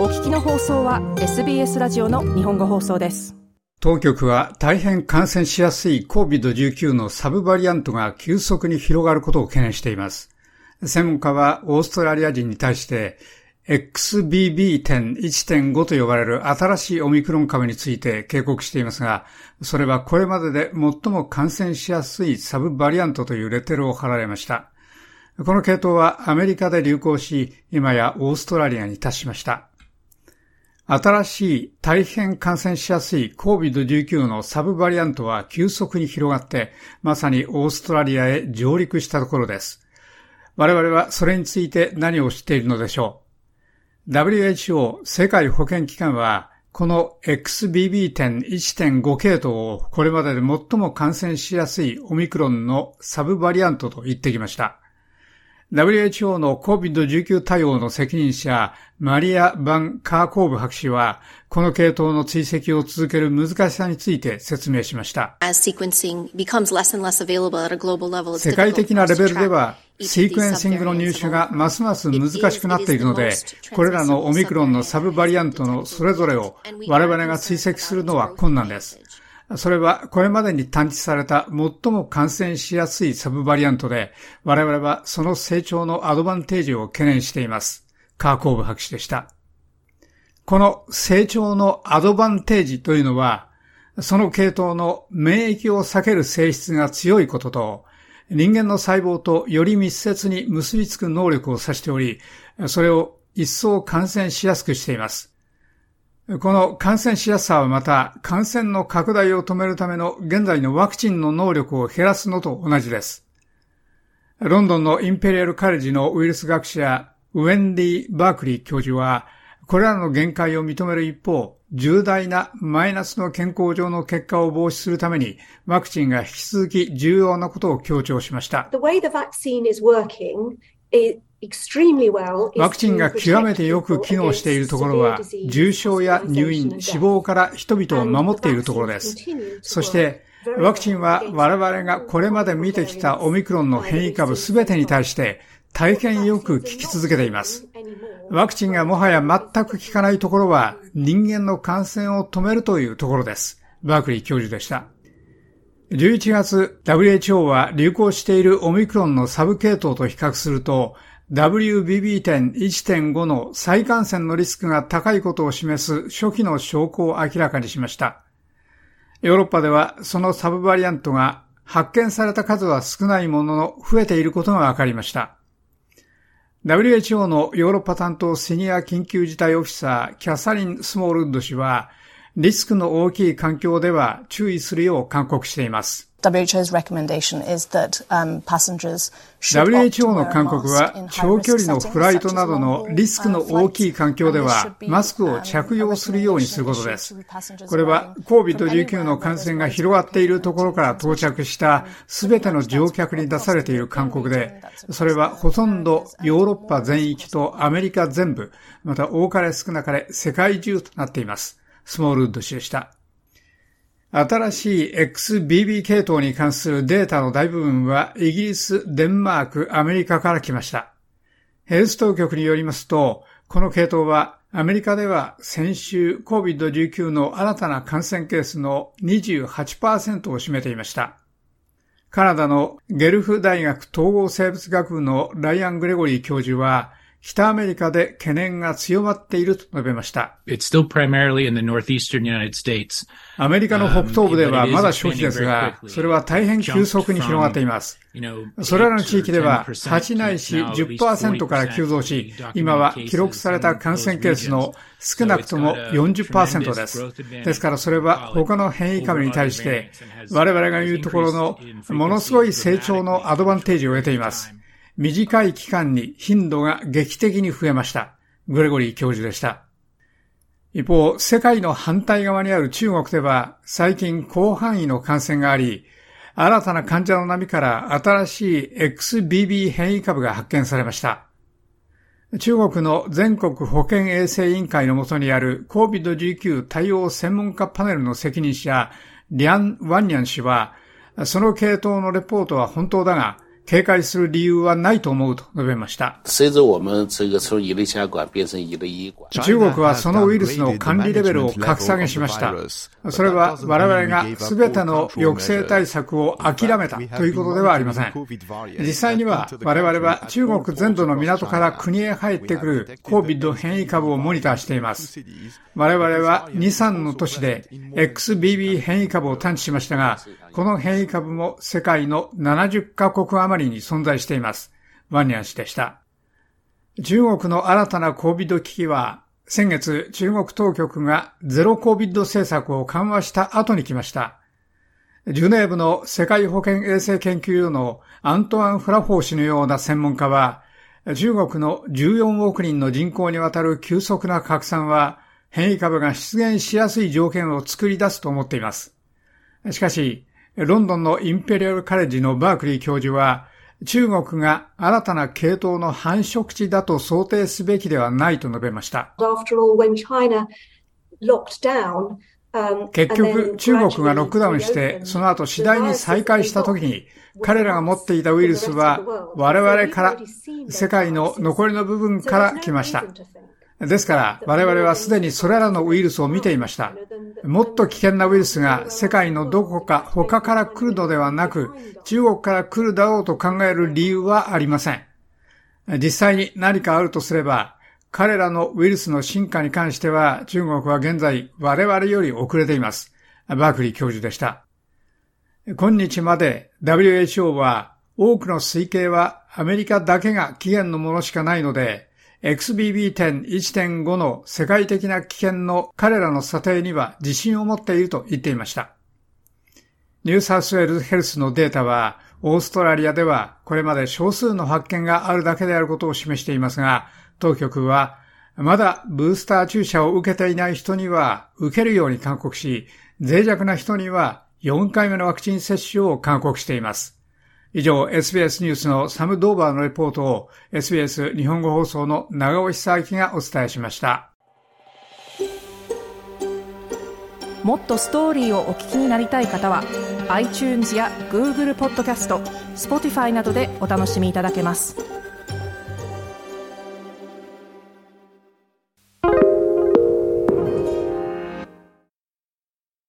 お聞きの放送は SBS ラジオの日本語放送です。当局は大変感染しやすい COVID-19 のサブバリアントが急速に広がることを懸念しています。専門家はオーストラリア人に対して XBB.1.5 と呼ばれる新しいオミクロン株について警告していますが、それはこれまでで最も感染しやすいサブバリアントというレッテルを貼られました。この系統はアメリカで流行し、今やオーストラリアに達しました。新しい大変感染しやすい COVID-19 のサブバリアントは急速に広がって、まさにオーストラリアへ上陸したところです。我々はそれについて何を知っているのでしょう ?WHO 世界保健機関は、この XBB.1.5 系統をこれまでで最も感染しやすいオミクロンのサブバリアントと言ってきました。WHO の COVID-19 対応の責任者、マリア・バン・カーコーブ博士は、この系統の追跡を続ける難しさについて説明しました。世界的なレベルでは、シークエンシングの入手がますます難しくなっているので、これらのオミクロンのサブバリアントのそれぞれを我々が追跡するのは困難です。それはこれまでに探知された最も感染しやすいサブバリアントで、我々はその成長のアドバンテージを懸念しています。カーコーブ博士でした。この成長のアドバンテージというのは、その系統の免疫を避ける性質が強いことと、人間の細胞とより密接に結びつく能力を指しており、それを一層感染しやすくしています。この感染しやすさはまた感染の拡大を止めるための現在のワクチンの能力を減らすのと同じです。ロンドンのインペリアルカレッジのウイルス学者ウェンディ・バークリー教授は、これらの限界を認める一方、重大なマイナスの健康上の結果を防止するために、ワクチンが引き続き重要なことを強調しました。ワクチンが極めてよく機能しているところは、重症や入院、死亡から人々を守っているところです。そして、ワクチンは我々がこれまで見てきたオミクロンの変異株すべてに対して大変よく効き続けています。ワクチンがもはや全く効かないところは人間の感染を止めるというところです。バークリー教授でした。11月、WHO は流行しているオミクロンのサブ系統と比較すると、WBB.1.5 の再感染のリスクが高いことを示す初期の証拠を明らかにしました。ヨーロッパではそのサブバリアントが発見された数は少ないものの増えていることが分かりました。WHO のヨーロッパ担当シニア緊急事態オフィサーキャサリン・スモールウッド氏はリスクの大きい環境では注意するよう勧告しています。WHO's recommendation is that, um, passengers WHO の勧告は長距離のフライトなどのリスクの大きい環境ではマスクを着用するようにすることです。これは COVID-19 の感染が広がっているところから到着した全ての乗客に出されている勧告で、それはほとんどヨーロッパ全域とアメリカ全部、また多かれ少なかれ世界中となっています。スモールウッド氏でした。新しい XBB 系統に関するデータの大部分はイギリス、デンマーク、アメリカから来ました。ヘルス当局によりますと、この系統はアメリカでは先週 COVID-19 の新たな感染ケースの28%を占めていました。カナダのゲルフ大学統合生物学部のライアン・グレゴリー教授は、北アメリカで懸念が強まっていると述べました。アメリカの北東部ではまだ初期ですが、それは大変急速に広がっています。それらの地域では8ないし10%から急増し、今は記録された感染ケースの少なくとも40%です。ですからそれは他の変異株に対して我々が言うところのものすごい成長のアドバンテージを得ています。短い期間に頻度が劇的に増えました。グレゴリー教授でした。一方、世界の反対側にある中国では最近広範囲の感染があり、新たな患者の波から新しい XBB 変異株が発見されました。中国の全国保健衛生委員会のもとにある COVID-19 対応専門家パネルの責任者、リャン・ワンニャン氏は、その系統のレポートは本当だが、警戒する理由はないと思うと述べました。中国はそのウイルスの管理レベルを格下げしました。それは我々が全ての抑制対策を諦めたということではありません。実際には我々は中国全土の港から国へ入ってくる COVID 変異株をモニターしています。我々は2、3の都市で XBB 変異株を探知しましたが、この変異株も世界の70カ国余りに存在しています。ワニャン氏でした。中国の新たな COVID 危機は、先月中国当局がゼロ COVID 政策を緩和した後に来ました。ジュネーブの世界保健衛生研究所のアントワン・フラフォー氏のような専門家は、中国の14億人の人口にわたる急速な拡散は、変異株が出現しやすい条件を作り出すと思っています。しかし、ロンドンのインペリアルカレッジのバークリー教授は、中国が新たな系統の繁殖地だと想定すべきではないと述べました。結局、中国がロックダウンして、その後次第に再開した時に、彼らが持っていたウイルスは我々から、世界の残りの部分から来ました。ですから、我々はすでにそれらのウイルスを見ていました。もっと危険なウイルスが世界のどこか他から来るのではなく、中国から来るだろうと考える理由はありません。実際に何かあるとすれば、彼らのウイルスの進化に関しては中国は現在我々より遅れています。バークリー教授でした。今日まで WHO は多くの推計はアメリカだけが期限のものしかないので、XBB.1.5 の世界的な危険の彼らの査定には自信を持っていると言っていました。ニューサウスウェルズヘルスのデータは、オーストラリアではこれまで少数の発見があるだけであることを示していますが、当局はまだブースター注射を受けていない人には受けるように勧告し、脆弱な人には4回目のワクチン接種を勧告しています。以上、SBS ニュースのサム・ドーバーのレポートを SBS 日本語放送の長尾久明がお伝えしました。もっとストーリーをお聞きになりたい方は iTunes や Google ポッドキャスト Spotify などでお楽しみいただけます。